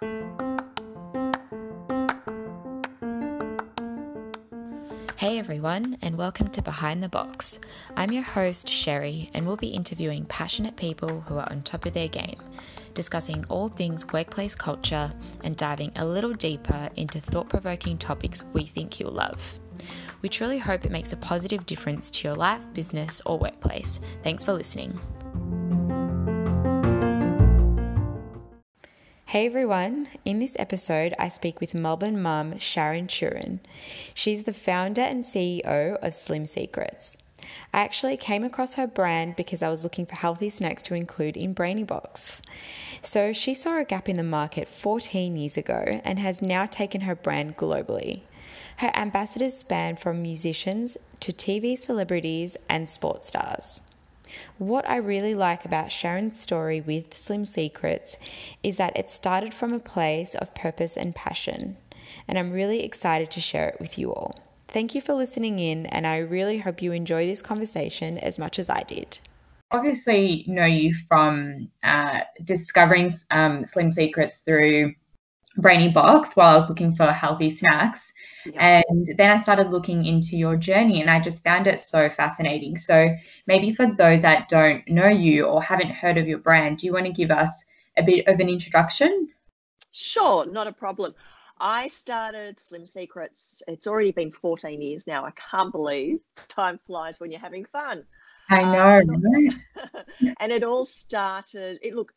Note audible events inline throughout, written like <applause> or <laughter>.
Hey everyone, and welcome to Behind the Box. I'm your host, Sherry, and we'll be interviewing passionate people who are on top of their game, discussing all things workplace culture and diving a little deeper into thought provoking topics we think you'll love. We truly hope it makes a positive difference to your life, business, or workplace. Thanks for listening. Hey everyone, in this episode, I speak with Melbourne mum Sharon Turin. She's the founder and CEO of Slim Secrets. I actually came across her brand because I was looking for healthy snacks to include in Brainy Box. So she saw a gap in the market 14 years ago and has now taken her brand globally. Her ambassadors span from musicians to TV celebrities and sports stars. What I really like about Sharon's story with Slim Secrets is that it started from a place of purpose and passion, and I'm really excited to share it with you all. Thank you for listening in, and I really hope you enjoy this conversation as much as I did. Obviously, know you from uh, discovering um, Slim Secrets through Brainy Box while I was looking for healthy snacks. Yeah. And then I started looking into your journey and I just found it so fascinating. So, maybe for those that don't know you or haven't heard of your brand, do you want to give us a bit of an introduction? Sure, not a problem. I started Slim Secrets, it's already been 14 years now. I can't believe time flies when you're having fun. I know. Um, <laughs> and it all started, it look,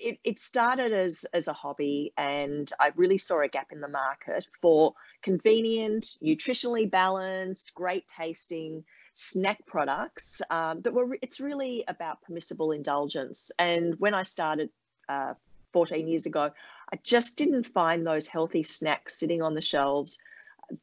it, it started as as a hobby and i really saw a gap in the market for convenient nutritionally balanced great tasting snack products um, that were it's really about permissible indulgence. And when i started uh, 14 years ago i just didn't find those healthy snacks sitting on the shelves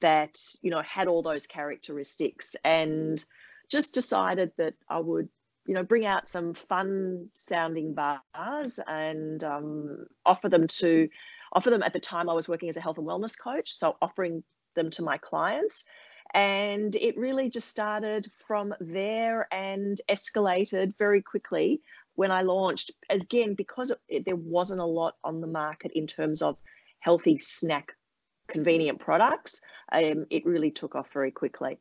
that you know had all those characteristics and just decided that i would you know, bring out some fun sounding bars and um, offer them to offer them at the time I was working as a health and wellness coach. So offering them to my clients. And it really just started from there and escalated very quickly when I launched. Again, because it, there wasn't a lot on the market in terms of healthy snack convenient products, um, it really took off very quickly.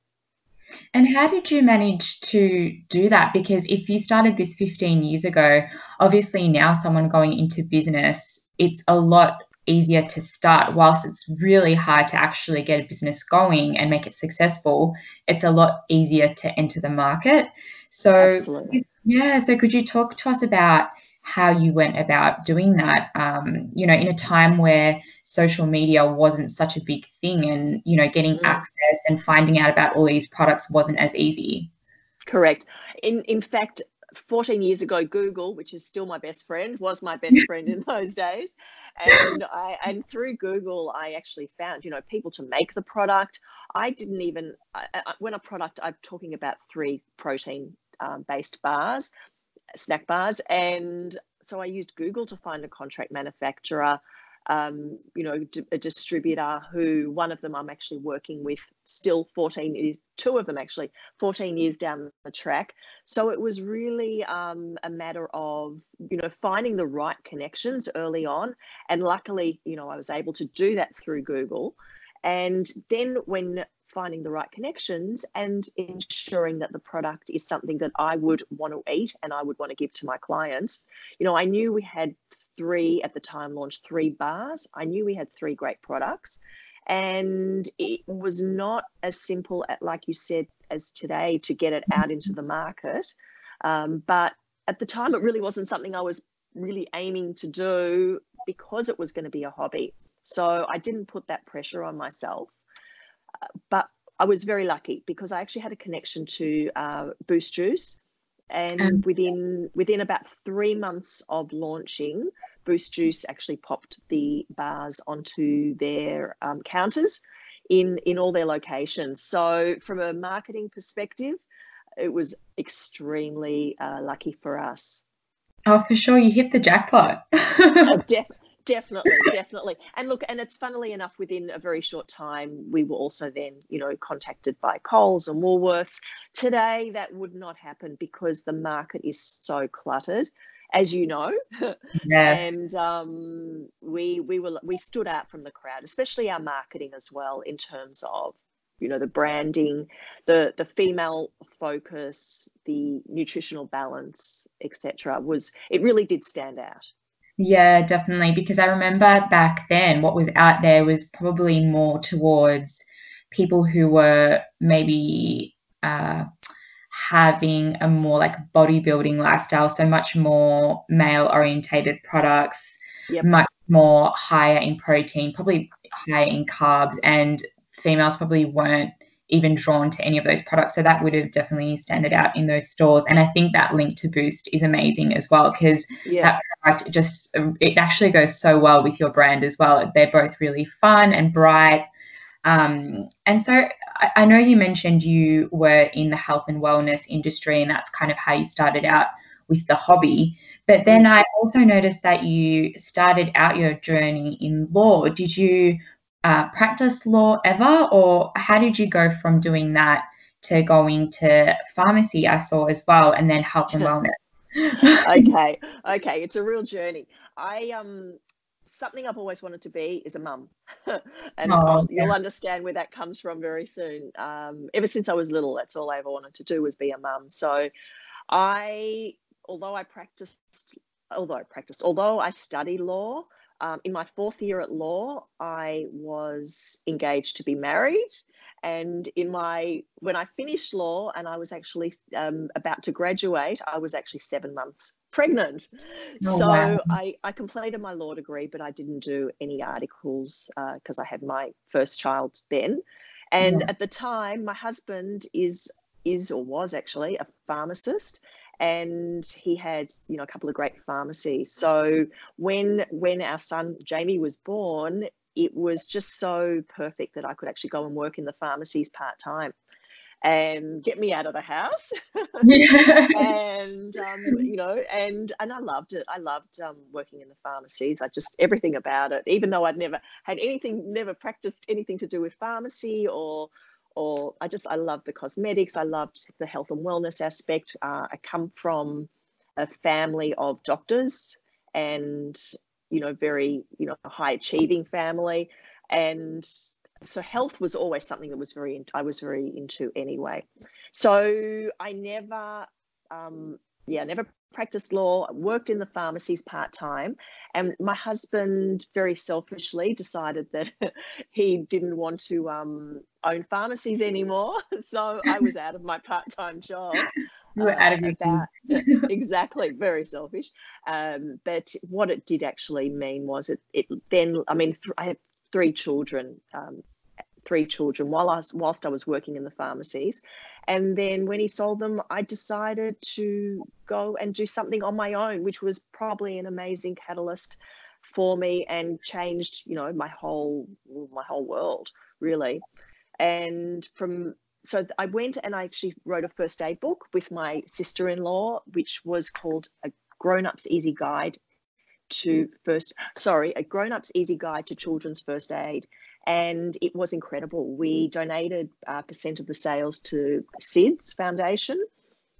And how did you manage to do that? Because if you started this 15 years ago, obviously now someone going into business, it's a lot easier to start. Whilst it's really hard to actually get a business going and make it successful, it's a lot easier to enter the market. So, Absolutely. yeah, so could you talk to us about how you went about doing that. Um, you know in a time where social media wasn't such a big thing and you know getting mm. access and finding out about all these products wasn't as easy. Correct. In in fact 14 years ago google which is still my best friend was my best friend in <laughs> those days. And i and through google i actually found you know people to make the product. I didn't even I, I, when a product i'm talking about three protein um, based bars snack bars. And so I used Google to find a contract manufacturer, um, you know, a distributor who one of them I'm actually working with still 14 years, two of them actually 14 years down the track. So it was really um, a matter of, you know, finding the right connections early on. And luckily, you know, I was able to do that through Google. And then when finding the right connections and ensuring that the product is something that I would want to eat and I would want to give to my clients. You know, I knew we had three at the time launched three bars. I knew we had three great products. And it was not as simple, at, like you said, as today to get it out into the market. Um, but at the time, it really wasn't something I was really aiming to do because it was going to be a hobby. So I didn't put that pressure on myself I was very lucky because I actually had a connection to uh, Boost Juice, and um, within within about three months of launching, Boost Juice actually popped the bars onto their um, counters in in all their locations. So from a marketing perspective, it was extremely uh, lucky for us. Oh, for sure, you hit the jackpot. <laughs> oh, def- definitely definitely and look and it's funnily enough within a very short time we were also then you know contacted by coles and woolworths today that would not happen because the market is so cluttered as you know. <laughs> Yes. and um, we we were we stood out from the crowd, especially our marketing as well in terms of you know the branding, the the female focus, the nutritional balance, etc. Was it really did stand out. Yeah, definitely. Because I remember back then, what was out there was probably more towards people who were maybe uh, having a more like bodybuilding lifestyle, so much more male orientated products, Yep. much more higher in protein, probably higher in carbs, and females probably weren't even drawn to any of those products. So that would have definitely standed out in those stores. And I think that link to Boost is amazing as well because Yeah. that product just it actually goes so well with your brand as well. They're both really fun and bright. Um, and so I, I know you mentioned you were in the health and wellness industry, and that's kind of how you started out with the hobby. But then I also noticed that you started out your journey in law. Did you uh, practice law ever, or how did you go from doing that to going to pharmacy? I saw as well, and then health and <laughs> wellness. okay <laughs> okay it's a real journey. I um something i've always wanted to be is a mum. <laughs> And Oh, I'll- you'll understand where that comes from very soon. Um ever since i was little that's all i ever wanted to do was be a mum. So i although i practiced although i practiced although i studied law um, in my fourth year at law i was engaged to be married and in my when i finished law and i was actually um, about to graduate i was actually seven months pregnant Oh, so wow. I, I completed my law degree but i didn't do any articles because i had my first child then and Yeah. at the time my husband is is or was actually a pharmacist and he had you know a couple of great pharmacies so when when our son jamie was born it was just so perfect that I could actually go and work in the pharmacies part time and get me out of the house. <laughs> Yeah. and um, you know, and and I loved it. I loved um, working in the pharmacies. I just everything about it, even though I'd never had anything, never practiced anything to do with pharmacy or or I just I loved the cosmetics. I loved the health and wellness aspect. Uh, I come from a family of doctors and you know very you know high achieving family and so health was always something that was very i was very into anyway so i never um yeah never practiced law worked in the pharmacies part-time and my husband very selfishly decided that <laughs> he didn't want to um, own pharmacies anymore. <laughs> So i was out of my part-time job You were out of your about <laughs> exactly very selfish. Um, but what it did actually mean was it it then i mean th- i have three children um, three children while I was, whilst I was working in the pharmacies and then when he sold them I decided to go and do something on my own which was probably an amazing catalyst for me and changed you know my whole my whole world really and from so I went and I actually wrote a first aid book with my sister-in-law, which was called a grown-ups easy guide to hmm. first sorry, a grown-ups easy guide to children's first aid. And it was incredible. We donated a percent of the sales to SIDS Foundation,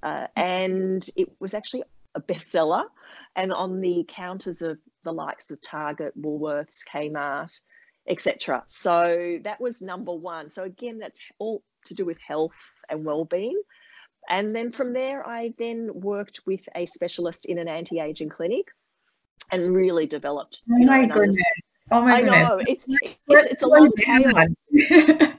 uh, and it was actually a bestseller. And on the counters of the likes of Target, Woolworths, Kmart, etc. So that was number one. So again, that's all to do with health and well-being. And then from there, I then worked with a specialist in an anti-aging clinic, and really developed. Oh you know, my goodness. Oh my I goodness. know it's it's, it's a long tail. <laughs>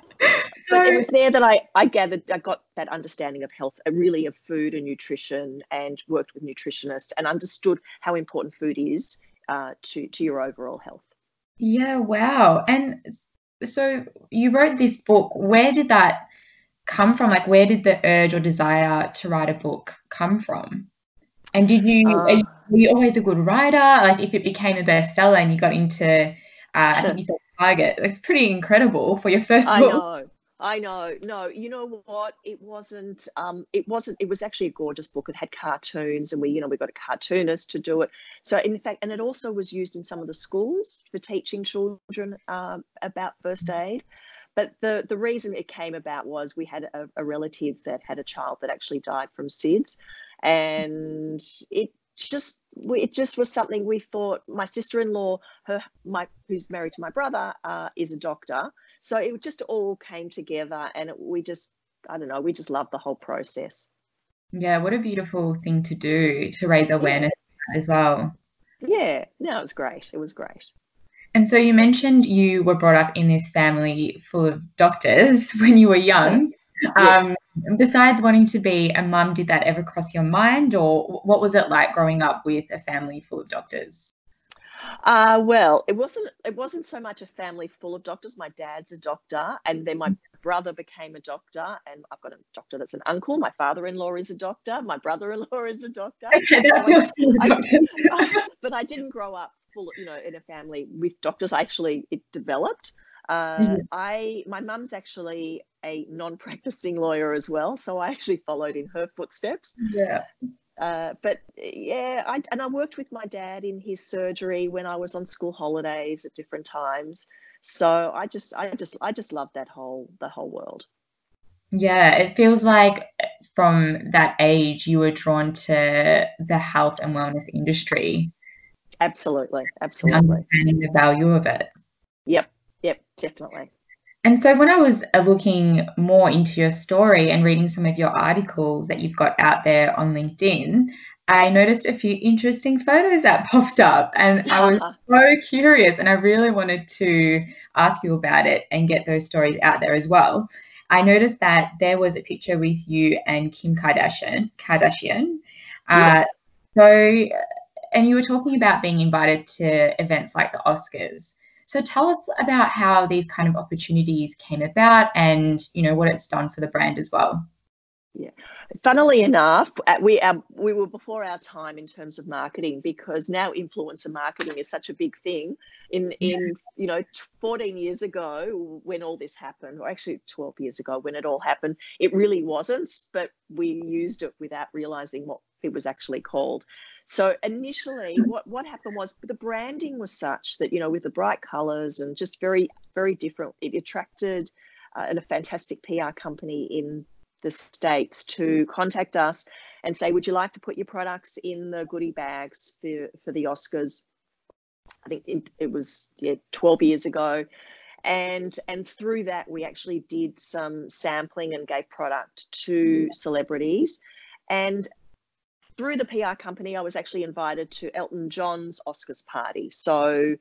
so, it was there that I, I gathered, I got that understanding of health, uh, really of food and nutrition, and worked with nutritionists and understood how important food is uh, to, to your overall health. yeah, wow. And so you wrote this book. Where did that come from? Like, where did the urge or desire to write a book come from? And did you, are you Uh, were you always a good writer? Like, if it became a bestseller and you got into, uh, I think you said Target, it's pretty incredible for your first I book. know. I know. No, you know what? It wasn't. Um, it wasn't. It was actually a gorgeous book. It had cartoons, and we, you know, we got a cartoonist to do it. So, in fact, and it also was used in some of the schools for teaching children um, about first aid. But the the reason it came about was we had a, a relative that had a child that actually died from SIDS, and it just we, it just was something we thought. My sister-in-law, her my who's married to my brother, uh, is a doctor, so it just all came together, and it, we just I don't know, we just love the whole process. Yeah, what a beautiful thing to do to raise awareness yeah. as well. Yeah, no, it was great. It was great. And so you mentioned you were brought up in this family full of doctors <laughs> when you were young. Yes. Um, besides wanting to be a mum, did that ever cross your mind, or what was it like growing up with a family full of doctors? Uh, well, it wasn't. It wasn't so much a family full of doctors. My dad's a doctor, and then my brother became a doctor, and I've got a doctor that's an uncle. My father-in-law is a doctor. My brother-in-law is a doctor. <laughs> Okay, that feels I, I, but I didn't grow up full, you know, in a family with doctors. I actually it developed. Uh. <laughs> I my mum's actually a non-practicing lawyer as well, so I actually followed in her footsteps. Yeah. Uh, but yeah, I and I worked with my dad in his surgery when I was on school holidays at different times. So I just, I just, I just love that whole, the whole world. Yeah, it feels like from that age you were drawn to the health and wellness industry. Absolutely, absolutely. Understanding the value of it. Yep, definitely. And so when I was uh, looking more into your story and reading some of your articles that you've got out there on LinkedIn, I noticed a few interesting photos that <laughs> popped up and I was so curious and I really wanted to ask you about it and get those stories out there as well. I noticed that there was a picture with you and Kim Kardashian. Kardashian. Uh, yes. so, and you were talking about being invited to events like the Oscars. So tell us about how these kind of opportunities came about and, you know, what it's done for the brand as well. Yeah. Funnily enough, uh, we our, we were before our time in terms of marketing because now influencer marketing is such a big thing. In in you know 14 years ago when all this happened, or actually 12 years ago when it all happened, it really wasn't. But we used it without realizing what it was actually called. So initially, what what happened was the branding was such that you know with the bright colors and just very very different, it attracted. Uh, and a fantastic PR company in the states to contact us and say, would you like to put your products in the goodie bags for, for the Oscars? I think it, it was yeah 12 years ago. And and through that we actually did some sampling and gave product to celebrities. And through the PR company, I was actually invited to Elton John's Oscars party. So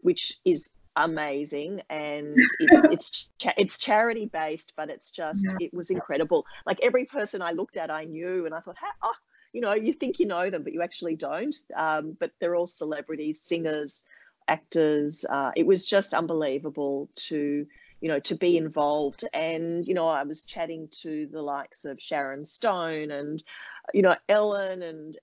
which is amazing and it's <laughs> it's cha- it's charity based but it's just yeah. it was incredible like every person i looked at i knew and i thought oh you know you think you know them but you actually don't um, but they're all celebrities singers actors uh, it was just unbelievable to you know, to be involved. And, you know, I was chatting to the likes of Sharon Stone and, you know, Ellen and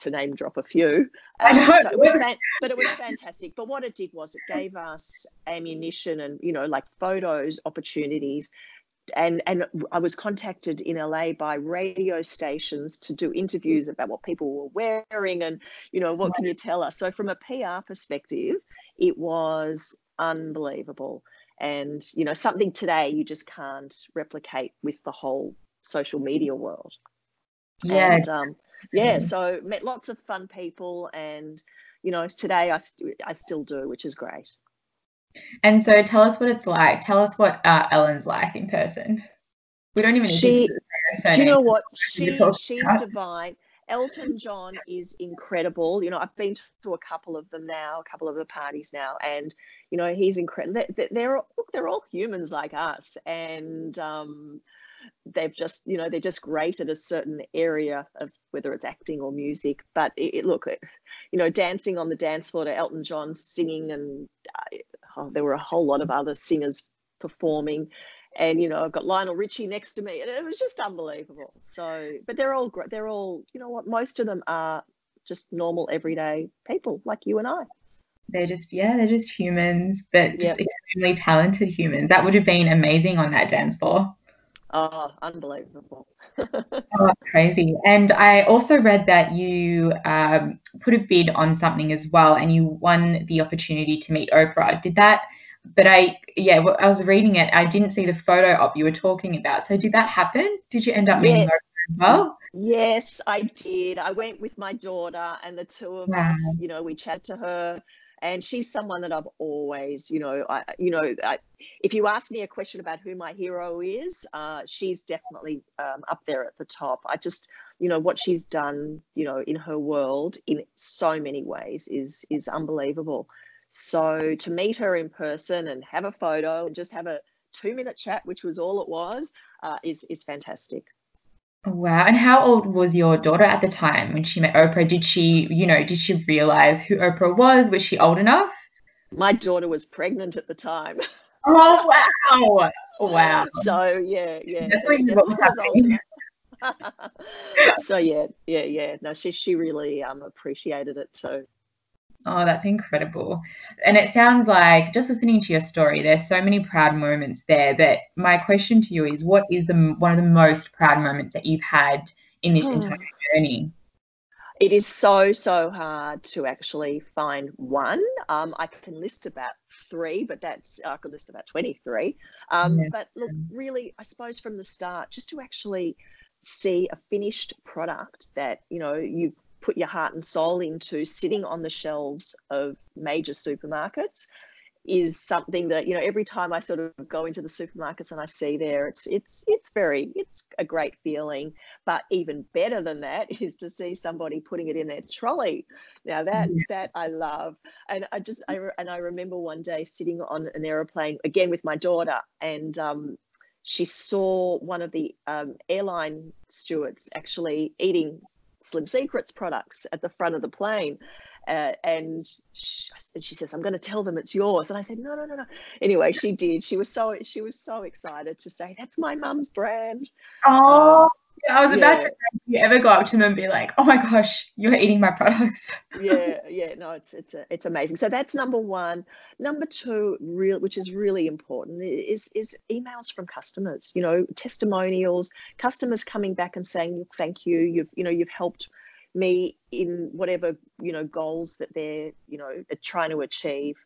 to name drop a few. Um, so it fan- but it was fantastic. But what it did was it gave us ammunition and, you know, like photos opportunities and and I was contacted in LA by radio stations to do interviews about what people were wearing and you know what can you tell us so from a PR perspective it was unbelievable and you know something today you just can't replicate with the whole social media world. Yeah. And, um, yeah so met lots of fun people and you know today I, st- I still do which is great. And so tell us what it's like. Tell us what uh, ellen's like in person. We don't even she, do you know what? She she's divine Elton John is incredible. You know, I've been to a couple of them now, a couple of the parties now, and you know, he's incredible. They're, they're look, they're all humans like us, and um, they've just, you know, they're just great at a certain area of whether it's acting or music. But it, it look, it, you know, dancing on the dance floor to Elton John singing, and uh, oh, there were a whole lot of other singers performing and you know I've got Lionel Richie next to me, and it was just unbelievable. So, but they're all great. They're all, you know what? Most of them are just normal, everyday people like you and I. They're just yeah, they're just humans, but just yep. extremely talented humans. That would have been amazing on that dance floor. Oh, unbelievable. <laughs> oh, crazy. And I also read that you um, put a bid on something as well and you won the opportunity to meet Oprah. Did that but I, yeah, I was reading it. I didn't see the photo op you were talking about. So did that happen? Did you end up meeting yeah. her as well? Yes, I did. I went with my daughter, and the two of Wow. us, you know, we chat to her, and she's someone that I've always, you know, I, you know, I, if you ask me a question about who my hero is, uh, she's definitely um, up there at the top. I just, you know, what she's done, you know, in her world in so many ways is is unbelievable. So to meet her in person and have a photo and just have a two minute chat, which was all it was, uh, is is fantastic. Wow. And how old was your daughter at the time when she met Oprah? Did she, you know, did she realize who Oprah was? Was she old enough? My daughter was pregnant at the time. <laughs> Oh, wow. Wow. So yeah, yeah. That's so what she you were definitely was old happening. enough. <laughs> so yeah, yeah, yeah. No, she she really um appreciated it too. Oh, that's incredible. And it sounds like just listening to your story, there's so many proud moments there. But my question to you is what is the one of the most proud moments that you've had in this entire journey? It is so so hard to actually find one. Um, I can list about three, but that's I could list about twenty three. Um, Yeah. but look, really, I suppose from the start, just to actually see a finished product that you know you put your heart and soul into sitting on the shelves of major supermarkets is something that you know every time I sort of go into the supermarkets and I see there it's it's it's very it's a great feeling. But even better than that is to see somebody putting it in their trolley. Now that that I love. And I just I and I remember one day sitting on an aeroplane again with my daughter and um she saw one of the um, airline stewards actually eating Slim Secrets products at the front of the plane. Uh, and, she, and she says, "I'm going to tell them it's yours." And I said, "No, no, no, no." Anyway, she did. She was so she was so excited to say, "That's my mum's brand." Oh, I was about to yeah. ask you ever go up to them and be like, "Oh my gosh, you're eating my products." <laughs> yeah, yeah, no, it's it's a, it's amazing. So that's number one. Number two, real, which is really important, is is emails from customers. You know, testimonials, customers coming back and saying, "Look, "Thank you. You've you know you've helped me in whatever you know goals that they're you know trying to achieve."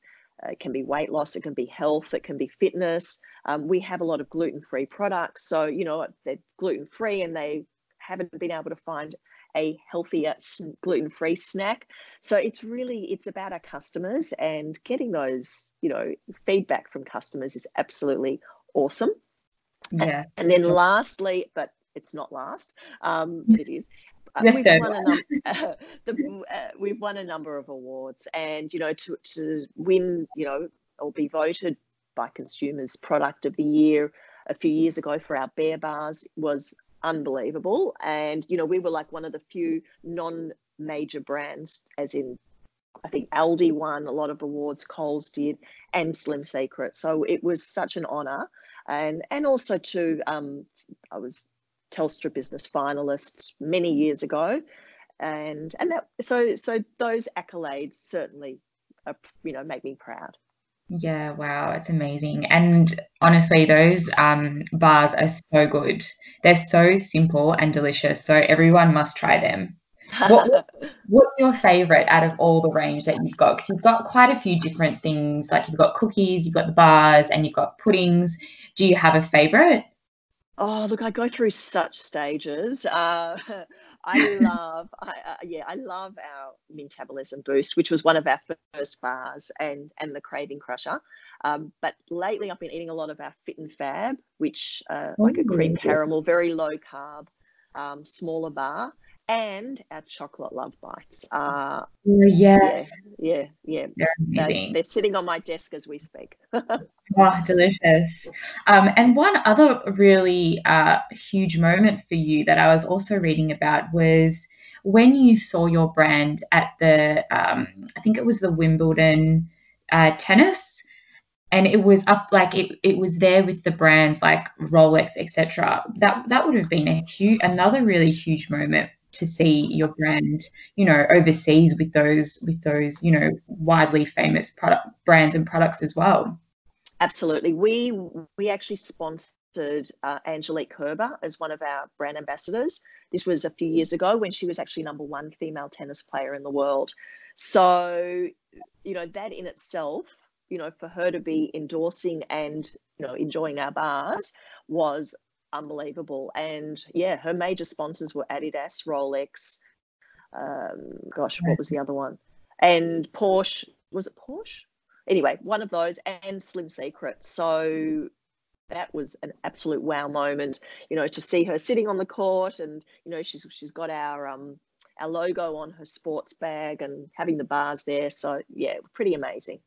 It can be weight loss, it can be health, it can be fitness. Um, we have a lot of gluten-free products, so you know they're gluten-free and they haven't been able to find a healthier gluten-free snack so it's really it's about our customers and getting those you know feedback from customers is absolutely awesome Yeah. and then lastly but it's not last um it is uh, we've won a num- <laughs> the, uh, we've won a number of awards and you know to to win you know or be voted by consumers product of the year a few years ago for our bear bars was unbelievable. And you know we were like one of the few non major brands as in I think Aldi won a lot of awards, Coles did, and Slim Secret. So it was such an honour, and and also to um, I was Telstra Business finalist many years ago, and and that so so those accolades certainly, are, you know, make me proud. Yeah, wow, it's amazing. And honestly, those um, bars are so good. They're so simple and delicious. So everyone must try them. What, <laughs> what's your favorite out of all the range that you've got? Because you've got quite a few different things. Like you've got cookies, you've got the bars, and you've got puddings. Do you have a favorite? Oh, look, I go through such stages. Uh, <laughs> I love, <laughs> I, uh, yeah, I love our metabolism boost, which was one of our first bars, and and the craving crusher. Um, but lately, I've been eating a lot of our fit and fab, which uh, like a cream caramel, very low carb, um, smaller bar, and our chocolate love bites. Uh, Oh, yeah, yes, yeah, yeah. they're They're, they're sitting on my desk as we speak. <laughs> Oh, delicious. Um, and one other really uh, huge moment for you that I was also reading about was when you saw your brand at the, um, I think it was the Wimbledon uh, tennis, and it was up like it, it was there with the brands like Rolex, etc. That that would have been a huge, another really huge moment to see your brand, you know, overseas with those with those, you know, widely famous product brands and products as well. Absolutely. We we actually sponsored uh, Angelique Kerber as one of our brand ambassadors. This was a few years ago when she was actually number one female tennis player in the world. So, you know, that in itself, you know, for her to be endorsing and, you know, enjoying our bars was unbelievable. And yeah, her major sponsors were Adidas, Rolex. Um, gosh, what was the other one? And Porsche. Was it Porsche? Anyway, one of those, and Slim Secret. So that was an absolute wow moment. You know, to see her sitting on the court, and you know, she's she's got our um our logo on her sports bag and having the bars there. So yeah, pretty amazing.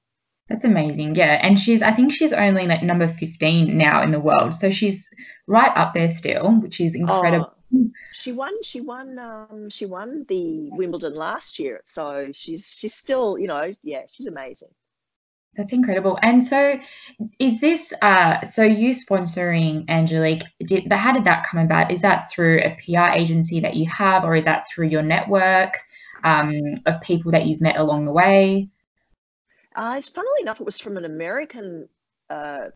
That's amazing. Yeah. And she's, I think she's only like number 15 now in the world. So she's right up there still, which is incredible. Oh, she won, she won, um, she won the Wimbledon last year. So she's, she's still, you know, yeah, she's amazing. That's incredible. And so, is this uh, so you sponsoring Angelique? Did how did that come about? Is that through a PR agency that you have, or is that through your network um, of people that you've met along the way? Uh, it's funnily enough, it was from an American uh,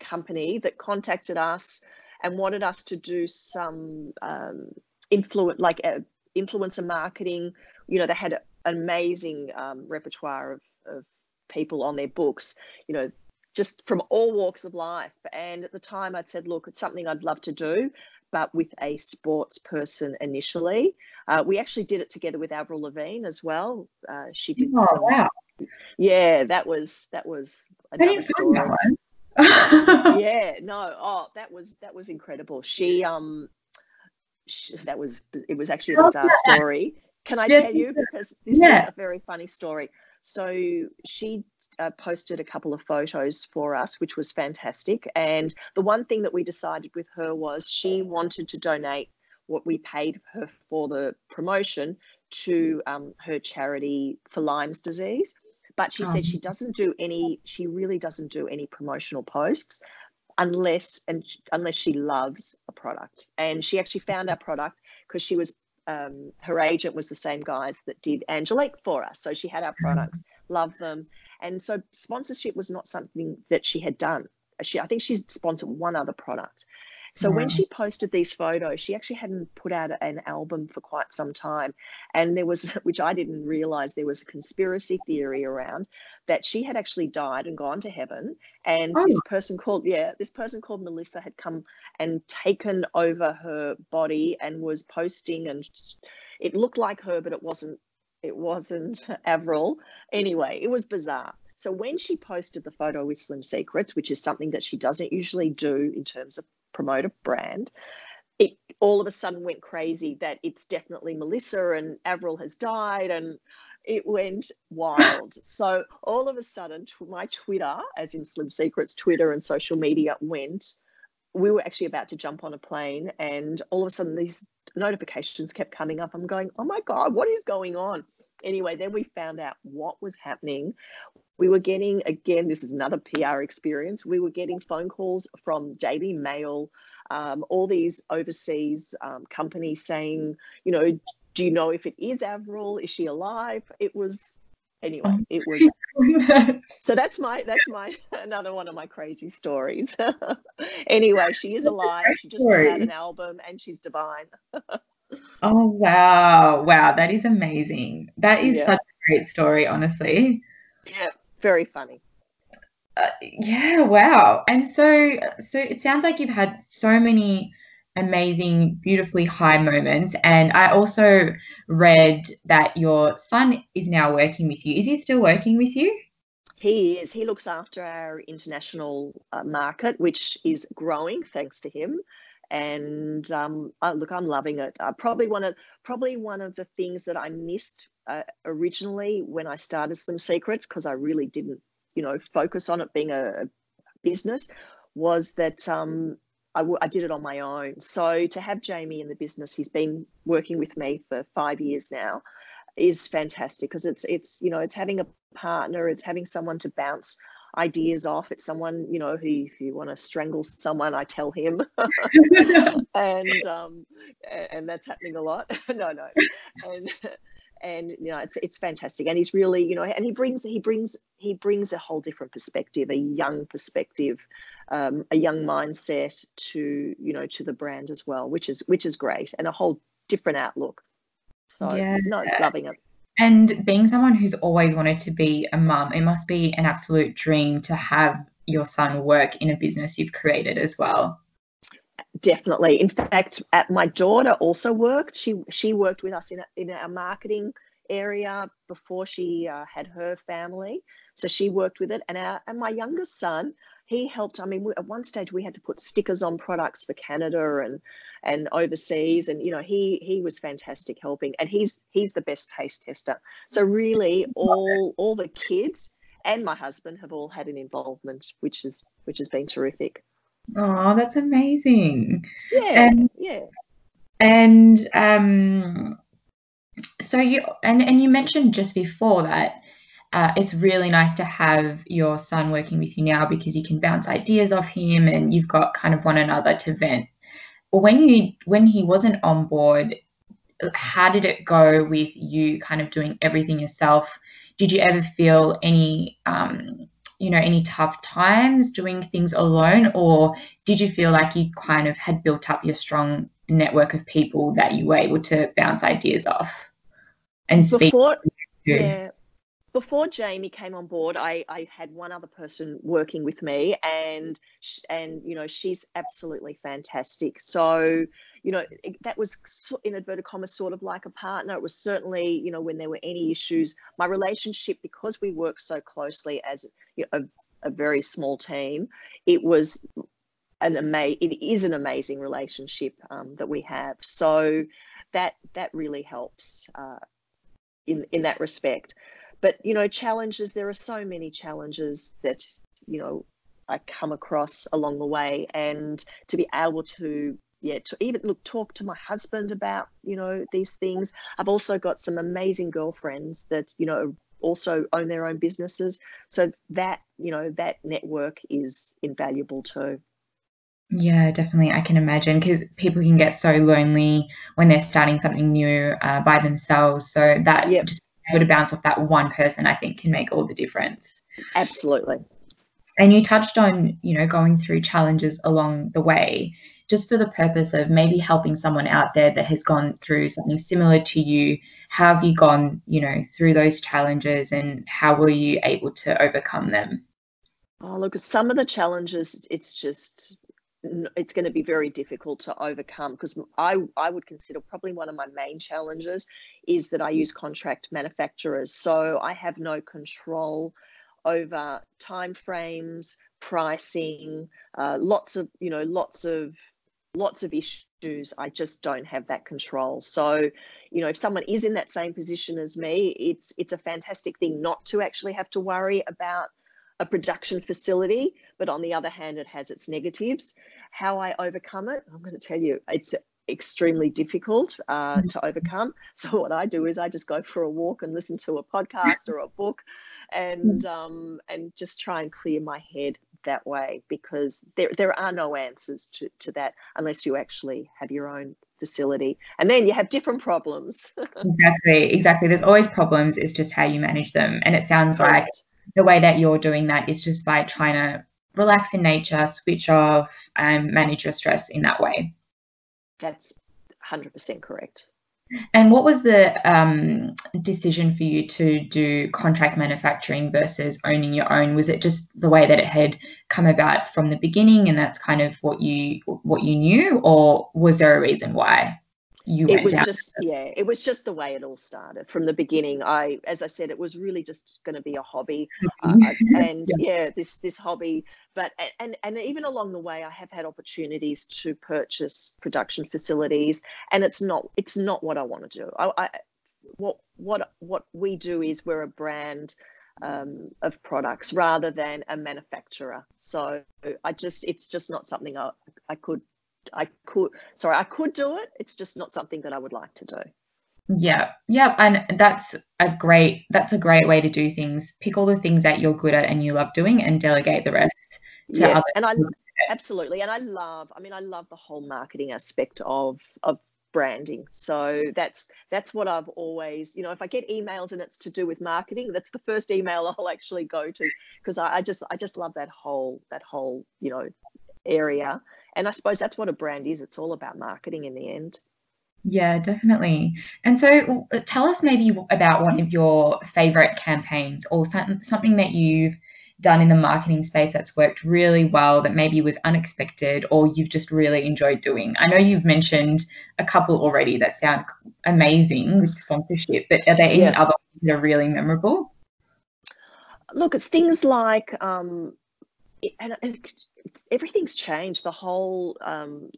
company that contacted us and wanted us to do some um, influence, like uh, influencer marketing. You know, they had an amazing um, repertoire of, of people on their books. You know, just from all walks of life. And at the time, I'd said, look, it's something I'd love to do, but with a sports person initially. Uh, we actually did it together with Avril Lavigne as well. Uh, she did. Oh, some, wow yeah, that was that was another story. <laughs> <laughs> yeah, no, oh, that was that was incredible. She um, she, that was it was actually a bizarre story. Can I tell you because this yeah. is a very funny story. So she uh, posted a couple of photos for us, which was fantastic. And the one thing that we decided with her was she wanted to donate what we paid her for the promotion to um, her charity for Lyme's disease. But she said she um. doesn't do any, she really doesn't do any promotional posts unless and unless she loves a product. And she actually found our product because she was um, her agent was the same guys that did Angelique for us. So she had our products, loved them. And so sponsorship was not something that she had done. She, I think she's sponsored one other product. So when she posted these photos, she actually hadn't put out an album for quite some time. And there was, <laughs> which I didn't realize, there was a conspiracy theory around that she had actually died and gone to heaven. And oh. this person called, yeah, this person called Melissa had come and taken over her body and was posting and it looked like her, but it wasn't, it wasn't <laughs> Avril. Anyway, it was bizarre. So when she posted the photo with Slim Secrets, which is something that she doesn't usually do in terms of promote a brand, it all of a sudden went crazy that it's definitely Melissa and Avril has died and it went <laughs> wild. so all of a sudden, my Twitter, as in Slim Secrets Twitter and social media, went. We were actually about to jump on a plane, and all of a sudden, these notifications kept coming up. I'm going, oh my God, what is going on? Anyway, then we found out what was happening. We were getting again this is another pr experience. We were getting phone calls from daily mail um, all these overseas um, companies saying you know do you know if it is avril? Is she alive? It was anyway oh. it was <laughs> so that's my that's my <laughs> another one of my crazy stories. <laughs> Anyway she is alive. she just put out an album and she's divine oh wow wow that is amazing that is yeah. such a great story honestly yeah very funny. Uh, yeah, wow. And so so it sounds like you've had so many amazing, beautifully high moments. And I also read that your son is now working with you. Is he still working with you? He is. He looks after our international uh, market, which is growing thanks to him. And um, I, look, I'm loving it. Uh, probably one of probably one of the things that I missed uh, originally when I started Slim Secrets, because I really didn't, you know, focus on it being a, a business, was that um, I, w- I did it on my own. So to have Jamie in the business, he's been working with me for five years now, is fantastic because it's it's you know it's having a partner, it's having someone to bounce ideas off. It's someone, you know, who if you want to strangle someone, I tell him. <laughs> <laughs> and um and that's happening a lot. <laughs> no, no. And and you know it's it's fantastic and he's really you know and he brings he brings he brings a whole different perspective a young perspective um, a young mindset to you know to the brand as well which is which is great and a whole different outlook so yeah. no loving it and being someone who's always wanted to be a mum it must be an absolute dream to have your son work in a business you've created as well Definitely. In fact, at my daughter also worked. She she worked with us in in our marketing area before she uh, had her family. So she worked with it, and our and my youngest son, he helped. I mean, we, at one stage we had to put stickers on products for Canada and and overseas, and you know he he was fantastic helping, and he's he's the best taste tester. So really, all all the kids and my husband have all had an involvement, which is which has been terrific. Oh, that's amazing. Yeah, and, yeah. And um, so you and and you mentioned just before that uh, it's really nice to have your son working with you now because you can bounce ideas off him and you've got kind of one another to vent. When you when he wasn't on board, how did it go with you kind of doing everything yourself? Did you ever feel any um, you know any tough times doing things alone or did you feel like you kind of had built up your strong network of people that you were able to bounce ideas off and speak before, yeah before Jamie came on board, I, I had one other person working with me, and and you know she's absolutely fantastic. So you know it, that was in inverted commas sort of like a partner. It was certainly you know when there were any issues, my relationship because we work so closely as you know, a, a very small team, it was an amazing. It is an amazing relationship um, that we have. So that that really helps uh, in in that respect but you know challenges there are so many challenges that you know i come across along the way and to be able to yeah to even look talk to my husband about you know these things i've also got some amazing girlfriends that you know also own their own businesses so that you know that network is invaluable too yeah, definitely. I can imagine because people can get so lonely when they're starting something new uh, by themselves. So that yep. just able to bounce off that one person, I think can make all the difference. Absolutely. And you touched on, you know, going through challenges along the way, just for the purpose of maybe helping someone out there that has gone through something similar to you. How have you gone, you know, through those challenges and how were you able to overcome them? Oh, look, some of the challenges, it's just it's going to be very difficult to overcome because I, I would consider probably one of my main challenges is that I use contract manufacturers. So I have no control over timeframes, pricing, uh, lots of, you know, lots of, lots of issues. I just don't have that control. So, you know, if someone is in that same position as me, it's, it's a fantastic thing not to actually have to worry about a production facility, but on the other hand, it has its negatives. How I overcome it, I'm going to tell you, it's extremely difficult uh, mm-hmm. to overcome. <laughs> So what I do is I just go for a walk and listen to a podcast or a book, and mm-hmm. um, and just try and clear my head that way because there there are no answers to to that unless you actually have your own facility and then you have different problems <laughs> exactly exactly there's always problems it's just how you manage them and it sounds like the way that you're doing that is just by trying to relax in nature, switch off, and manage your stress in that way. That's 100% correct. And what was the um, decision for you to do contract manufacturing versus owning your own? Was it just the way that it had come about from the beginning, and that's kind of what you what you knew, or was there a reason why? You it was just yeah it was just the way it all started from the beginning i as i said it was really just going to be a hobby <laughs> uh, and yeah. yeah. this this hobby but and and even along the way i have had opportunities to purchase production facilities and it's not it's not what i want to do i, I what what what we do is we're a brand um, of products rather than a manufacturer so i just it's just not something i, I could I could sorry, I could do it. It's just not something that I would like to do. Yeah, yeah, and that's a great that's a great way to do things. Pick all the things that you're good at and you love doing, and delegate the rest to yeah, And I absolutely, and I love. I mean, I love the whole marketing aspect of of branding. So that's that's what I've always, you know, if I get emails and it's to do with marketing, that's the first email I'll actually go to because I, I just I just love that whole that whole you know area and I suppose that's what a brand is. It's all about marketing in the end. Yeah, definitely. And so tell us maybe about one of your favorite campaigns or something that you've done in the marketing space that's worked really well that maybe was unexpected or you've just really enjoyed doing? I know you've mentioned a couple already that sound amazing with sponsorship, but are there any yeah. other that are really memorable? Look, it's things like, um, and everything's changed. The whole, um,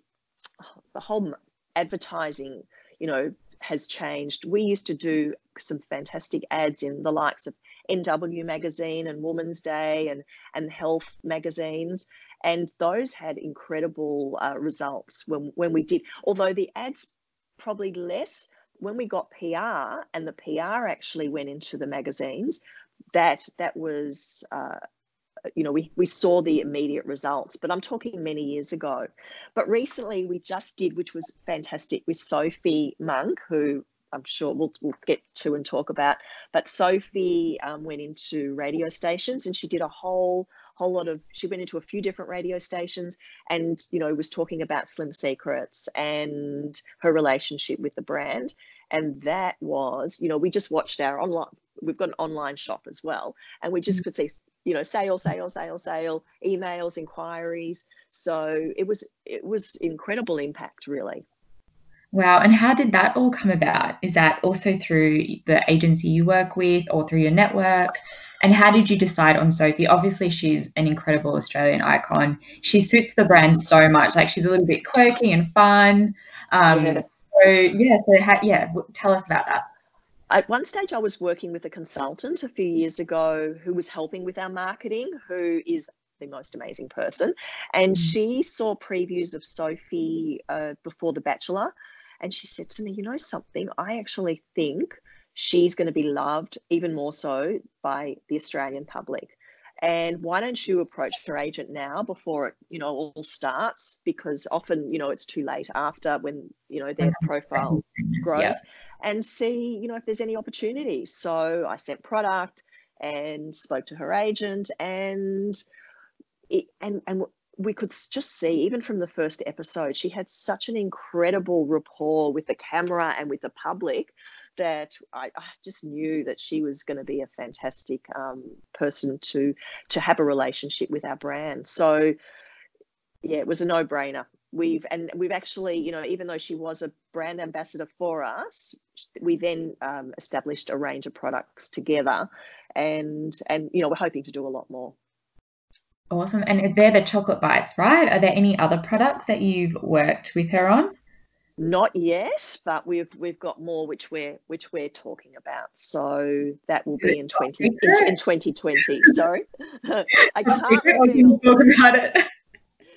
the whole advertising, you know, has changed. We used to do some fantastic ads in the likes of NW magazine and Woman's Day and and health magazines, and those had incredible uh, results when when we did. Although the ads probably less when we got PR and the PR actually went into the magazines, that that was. Uh, you know, we, we saw the immediate results, but I'm talking many years ago. But recently we just did, which was fantastic, with Sophie Monk, who I'm sure we'll, we'll get to and talk about. But Sophie um, went into radio stations and she did a whole whole lot of she went into a few different radio stations and you know was talking about slim secrets and her relationship with the brand and that was you know we just watched our online we've got an online shop as well and we just mm. could see you know sale sale sale sale emails inquiries so it was it was incredible impact really Wow. And how did that all come about? Is that also through the agency you work with or through your network? And how did you decide on Sophie? Obviously, she's an incredible Australian icon. She suits the brand so much. Like she's a little bit quirky and fun. Um, yeah. So yeah, so ha- yeah, tell us about that. At one stage, I was working with a consultant a few years ago who was helping with our marketing, who is the most amazing person. And mm. she saw previews of Sophie uh, before The Bachelor. And she said to me, You know something? I actually think she's going to be loved even more so by the Australian public. And why don't you approach her agent now before it, you know, all starts? Because often, you know, it's too late after when, you know, their profile <laughs> grows yeah. And see, you know, if there's any opportunities. So I sent product and spoke to her agent and it, and and we could just see, even from the first episode, she had such an incredible rapport with the camera and with the public that I, I just knew that she was going to be a fantastic um, person to to have a relationship with our brand. So, yeah, it was a no brainer. We've and we've actually, you know, even though she was a brand ambassador for us, we then um, established a range of products together, and and you know, we're hoping to do a lot more. Awesome. And they're the chocolate bites, right? Are there any other products that you've worked with her on? Not yet, but we've we've got more which we're which we're talking about. So that will be in twenty in, in twenty twenty. <laughs> Sorry, <laughs> I can't reveal. talk about it.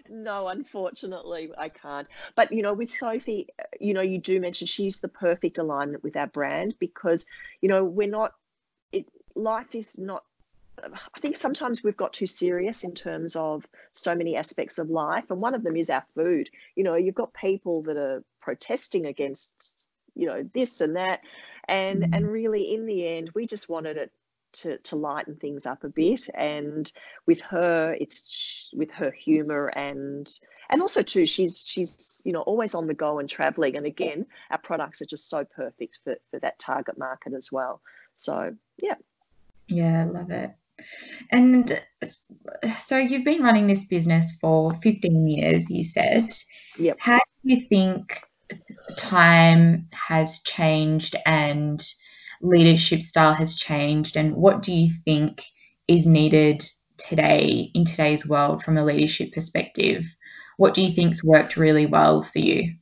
No, unfortunately, I can't. But you know, with Sophie, you know, you do mention she's the perfect alignment with our brand because you know we're not. It life is not I think sometimes we've got too serious in terms of so many aspects of life, and one of them is our food. You know, you've got people that are protesting against, you know, this and that, and mm-hmm. and really, in the end, we just wanted it to to lighten things up a bit. And with her, it's with her humour and and also too, she's she's you know always on the go and traveling. And again, our products are just so perfect for for that target market as well. So yeah. Yeah, I love it. And so you've been running this business for 15 years, you said. Yep. How do you think time has changed and leadership style has changed? And what do you think is needed today in today's world from a leadership perspective? What do you think's worked really well for you?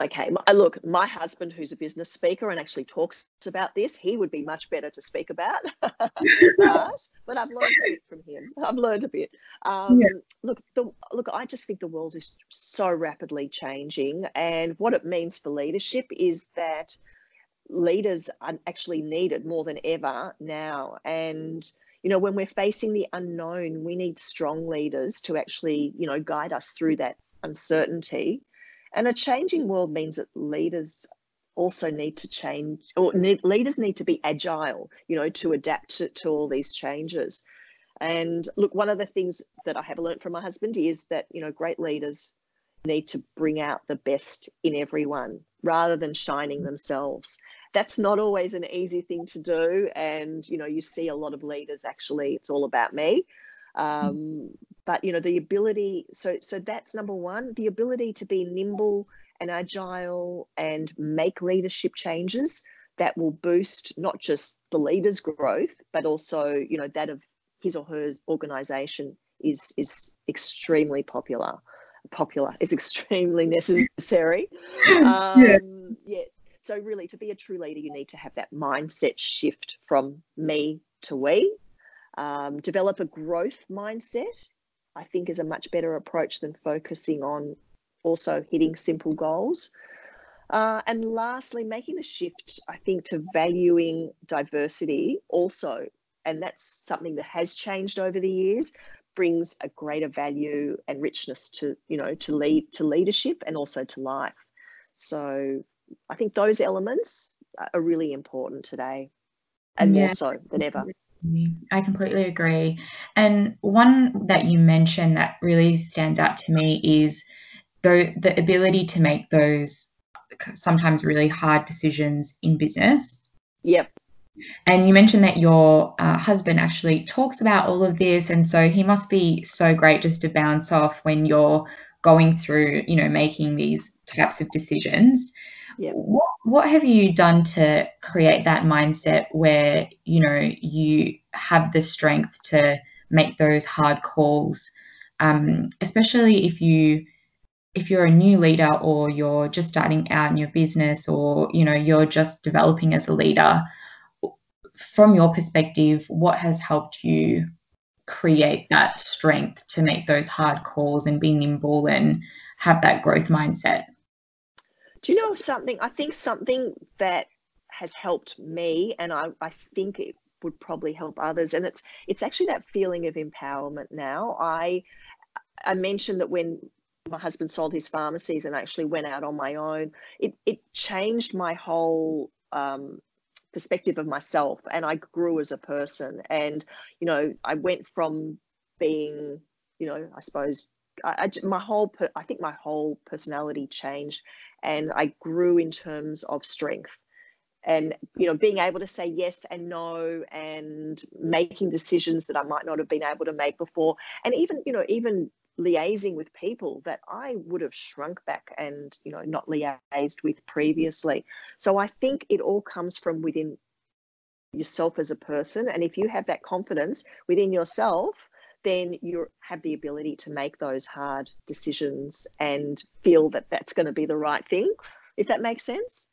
okay my, look my husband who's a business speaker and actually talks about this he would be much better to speak about <laughs> but, but i've learned a bit from him i've learned a bit um, yeah. look the, look i just think the world is so rapidly changing and what it means for leadership is that leaders are actually needed more than ever now and you know when we're facing the unknown we need strong leaders to actually you know guide us through that uncertainty and a changing world means that leaders also need to change, or need, leaders need to be agile, you know, to adapt to, to all these changes. And look, one of the things that I have learned from my husband is that, you know, great leaders need to bring out the best in everyone rather than shining themselves. That's not always an easy thing to do. And, you know, you see a lot of leaders actually, it's all about me. Um, but you know the ability. So so that's number one. The ability to be nimble and agile and make leadership changes that will boost not just the leader's growth, but also you know that of his or her organization is is extremely popular popular is <laughs> extremely necessary um, yeah. yeah so really to be a true leader you need to have that mindset shift from me to we. Um, develop a growth mindset i think is a much better approach than focusing on also hitting simple goals. Uh, and lastly making the shift i think to valuing diversity also. And that's something that has changed over the years brings a greater value and richness to you know to lead to leadership and also to life. So i think those elements are really important today and yeah. more so than ever I completely agree. And one that you mentioned that really stands out to me is the, the ability to make those sometimes really hard decisions in business. Yep. And you mentioned that your uh, husband actually talks about all of this. And so he must be so great just to bounce off when you're going through, you know, making these types of decisions. Yeah. What, what have you done to create that mindset where, you know, you have the strength to make those hard calls, um, especially if you if you're a new leader or you're just starting out in your business or you know you're just developing as a leader from your perspective, what has helped you create that strength to make those hard calls and be nimble and have that growth mindset? You know something? I think something that has helped me, and I, I think it would probably help others, and it's it's actually that feeling of empowerment now. I I mentioned that when my husband sold his pharmacies and actually went out on my own, it it changed my whole um, perspective of myself and I grew as a person. And, you know, I went from being, you know, I suppose I, I, my whole, per, I think my whole personality changed and I grew in terms of strength. And you know being able to say yes and no and making decisions that i might not have been able to make before. And even you know even liaising with people that I would have shrunk back and you know not liaised with previously. So I think it all comes from within yourself as a person, and if you have that confidence within yourself, then you have the ability to make those hard decisions and feel that that's going to be the right thing. If that makes sense.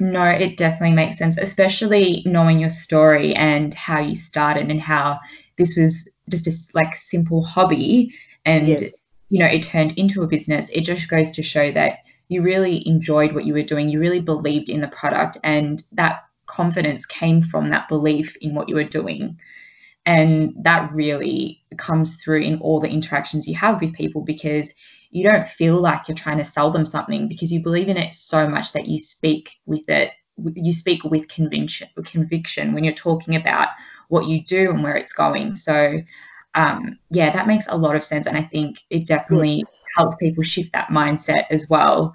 No, it definitely makes sense, especially knowing your story and how you started and how this was just a like simple hobby and yes. you know it turned into a business it just goes to show that you really enjoyed what you were doing you really believed in the product and that confidence came from that belief in what you were doing and that really comes through in all the interactions you have with people because you don't feel like you're trying to sell them something because you believe in it so much that you speak with it you speak with conviction conviction when you're talking about what you do and where it's going so um, yeah, that makes a lot of sense. And I think it definitely helps people shift that mindset as well.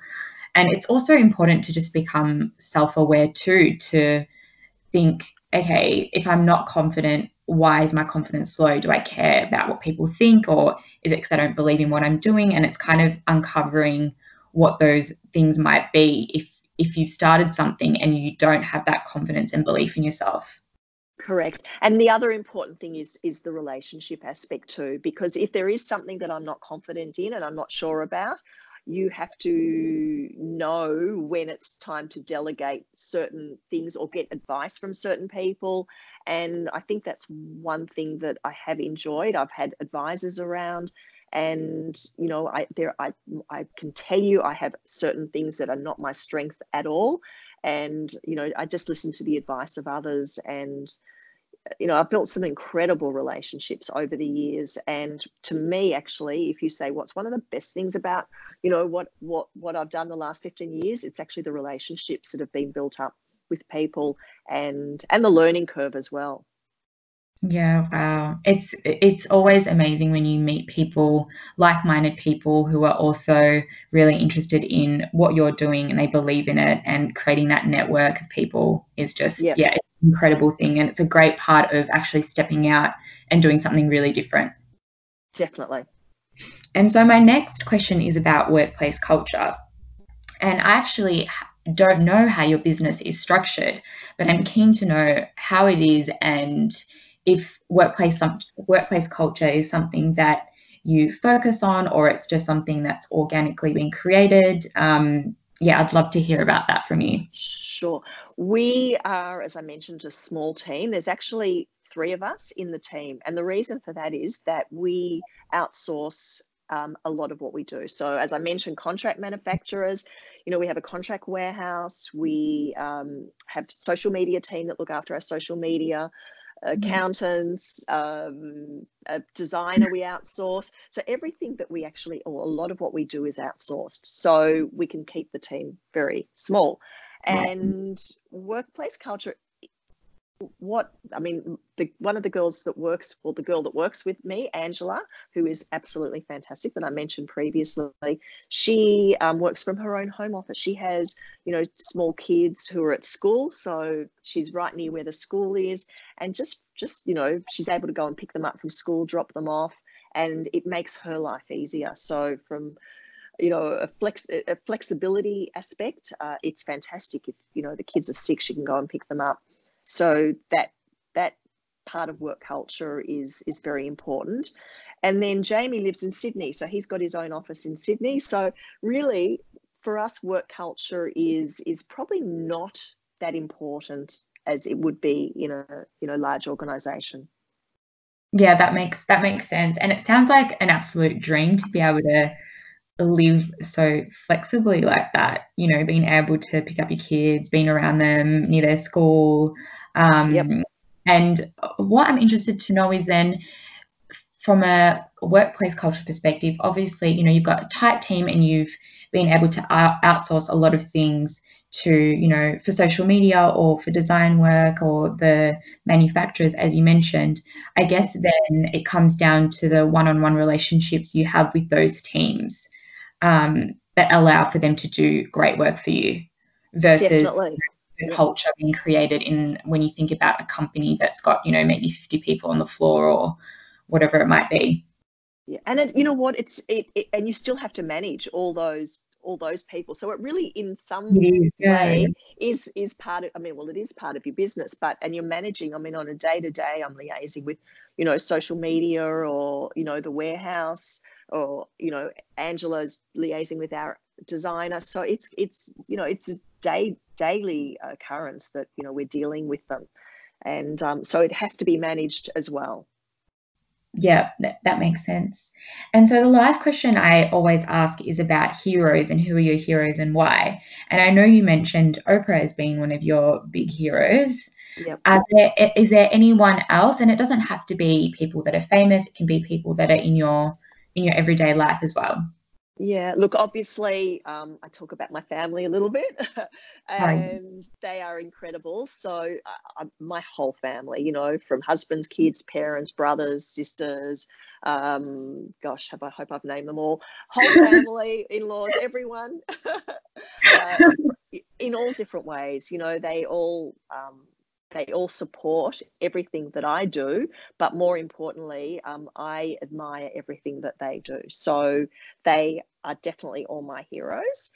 And it's also important to just become self aware too, to think, okay, if I'm not confident, why is my confidence low? Do I care about what people think, or is it because I don't believe in what I'm doing? And it's kind of uncovering what those things might be if if you've started something and you don't have that confidence and belief in yourself. Correct. And the other important thing is is the relationship aspect too, because if there is something that I'm not confident in and I'm not sure about, you have to know when it's time to delegate certain things or get advice from certain people. And I think that's one thing that I have enjoyed. I've had advisors around and you know I there I I can tell you I have certain things that are not my strength at all and you know i just listen to the advice of others and you know i've built some incredible relationships over the years. And to me actually if you say what's one of the best things about you know what what what i've done the last 15 years it's actually the relationships that have been built up with people and and the learning curve as well. Yeah, wow. It's it's always amazing when you meet people, like-minded people who are also really interested in what you're doing and they believe in it and creating that network of people is just yeah, yeah incredible thing and it's a great part of actually stepping out and doing something really different. Definitely. And so my next question is about workplace culture. And I actually don't know how your business is structured, but I'm keen to know how it is and if workplace workplace culture is something that you focus on or it's just something that's organically been created. Um, yeah, I'd love to hear about that from you. Sure. We are, as I mentioned, a small team. There's actually three of us in the team. And the reason for that is that we outsource um, a lot of what we do. So, as I mentioned, contract manufacturers, you know, we have a contract warehouse, we um, have social media team that look after our social media. Accountants, um, a designer we outsource. So everything that we actually, or a lot of what we do is outsourced. So we can keep the team very small. And workplace culture what I mean, the one of the girls that works, well, the girl that works with me, Angela, who is absolutely fantastic, that I mentioned previously, she um, works from her own home office. She has, you know, small kids who are at school, so she's right near where the school is, and just, just you know, she's able to go and pick them up from school, drop them off, and it makes her life easier. So from you know a flex a flexibility aspect uh, it's fantastic if you know the kids are sick she can go and pick them up so that that part of work culture is is very important. And then Jamie lives in Sydney, so he's got his own office in Sydney. So really, for us, work culture is is probably not that important as it would be in a you know large organization. Yeah, that makes that makes sense. And it sounds like an absolute dream to be able to live so flexibly like that you know being able to pick up your kids being around them near their school um, yep. and what i'm interested to know is then from a workplace culture perspective obviously you know you've got a tight team and you've been able to outsource a lot of things to you know for social media or for design work or the manufacturers as you mentioned i guess then it comes down to the one-on-one relationships you have with those teams um, that allow for them to do great work for you versus Definitely. the culture being created in when you think about a company that's got you know maybe 50 people on the floor or whatever it might be. Yeah and it, you know what it's it, it, and you still have to manage all those all those people. So it really in some is, way is is part of i mean well it is part of your business but and you're managing i mean on a day to day i'm liaising with you know social media or you know the warehouse or you know angela's liaising with our designer. So it's it's you know it's a day daily occurrence that you know we're dealing with them. And um, so it has to be managed as well. Yeah that, that makes sense. And so the last question i always ask is about heroes and who are your heroes and why. And i know you mentioned oprah as being one of your big heroes. Yep. There, is there anyone else? And it doesn't have to be people that are famous. It can be people that are in your in your everyday life as well? Yeah, look, obviously, um, I talk about my family a little bit, <laughs> and they are incredible. So, uh, my whole family, you know, from husbands, kids, parents, brothers, sisters, um, gosh, have I hope I've named them all, whole <laughs> family, in laws, everyone, <laughs> uh, in all different ways. You know, they all um, they all support everything that I do, but more importantly, um, I admire everything that they do. So they are definitely all my heroes.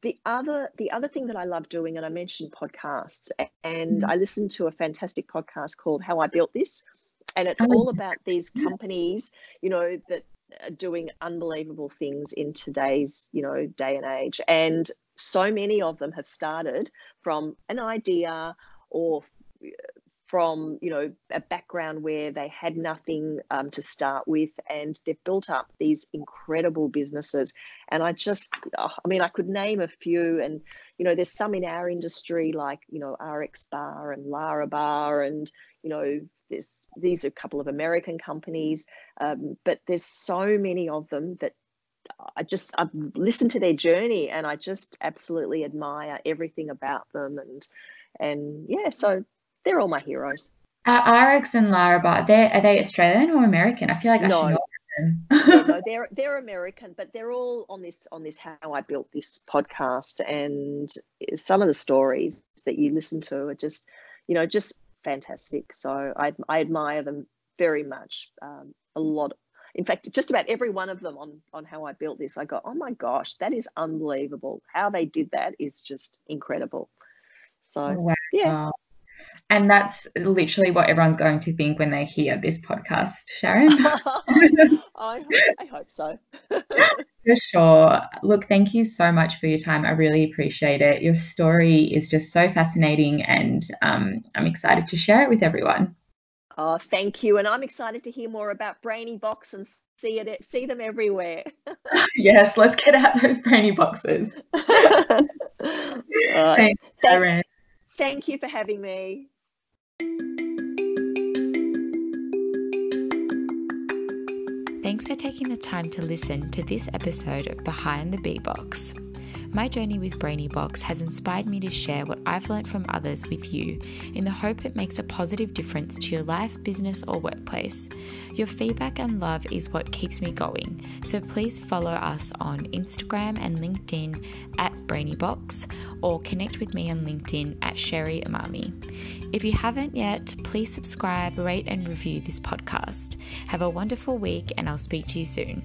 The other, the other thing that I love doing, and I mentioned podcasts, and mm-hmm. I listened to a fantastic podcast called "How I Built This," and it's all about these companies, you know, that are doing unbelievable things in today's, you know, day and age, and so many of them have started from an idea or from you know a background where they had nothing um, to start with and they've built up these incredible businesses. And i just oh, i mean i could name a few and you know there's some in our industry like you know rx bar and lara bar and you know there's these are a couple of american companies um, but there's so many of them that I just I've listened to their journey and I just absolutely admire everything about them and and yeah so they're all my heroes. Are RX and Lara Bar, they are they Australian or American? I feel like I no. should know them. yeah, no, <laughs> they're they're American, but they're all on this on this how I built this podcast, and some of the stories that you listen to are just, you know, just fantastic. So I I admire them very much. Um, a lot, in fact, just about every one of them on on how I built this, I go, oh my gosh, that is unbelievable. How they did that is just incredible. So wow. yeah. And that's literally what everyone's going to think when they hear this podcast, Sharon. <laughs> <laughs> I, I hope so. <laughs> for sure. Look, thank you so much for your time. I really appreciate it. Your story is just so fascinating, and um, I'm excited to share it with everyone. Oh, thank you. And I'm excited to hear more about Brainy Box and see it see them everywhere. yes, let's get out those Brainy boxes. uh, Thanks, thank, thank you for having me. Thanks for taking the time to listen to this episode of Behind the Bee Box. My journey with Brainy Box has inspired me to share what I've learned from others with you in the hope it makes a positive difference to your life, business, or workplace. Your feedback and love is what keeps me going, so please follow us on Instagram and LinkedIn at BrainyBox or connect with me on LinkedIn at Sherry Amami. If you haven't yet, please subscribe, rate, and review this podcast. Have a wonderful week, and I'll speak to you soon.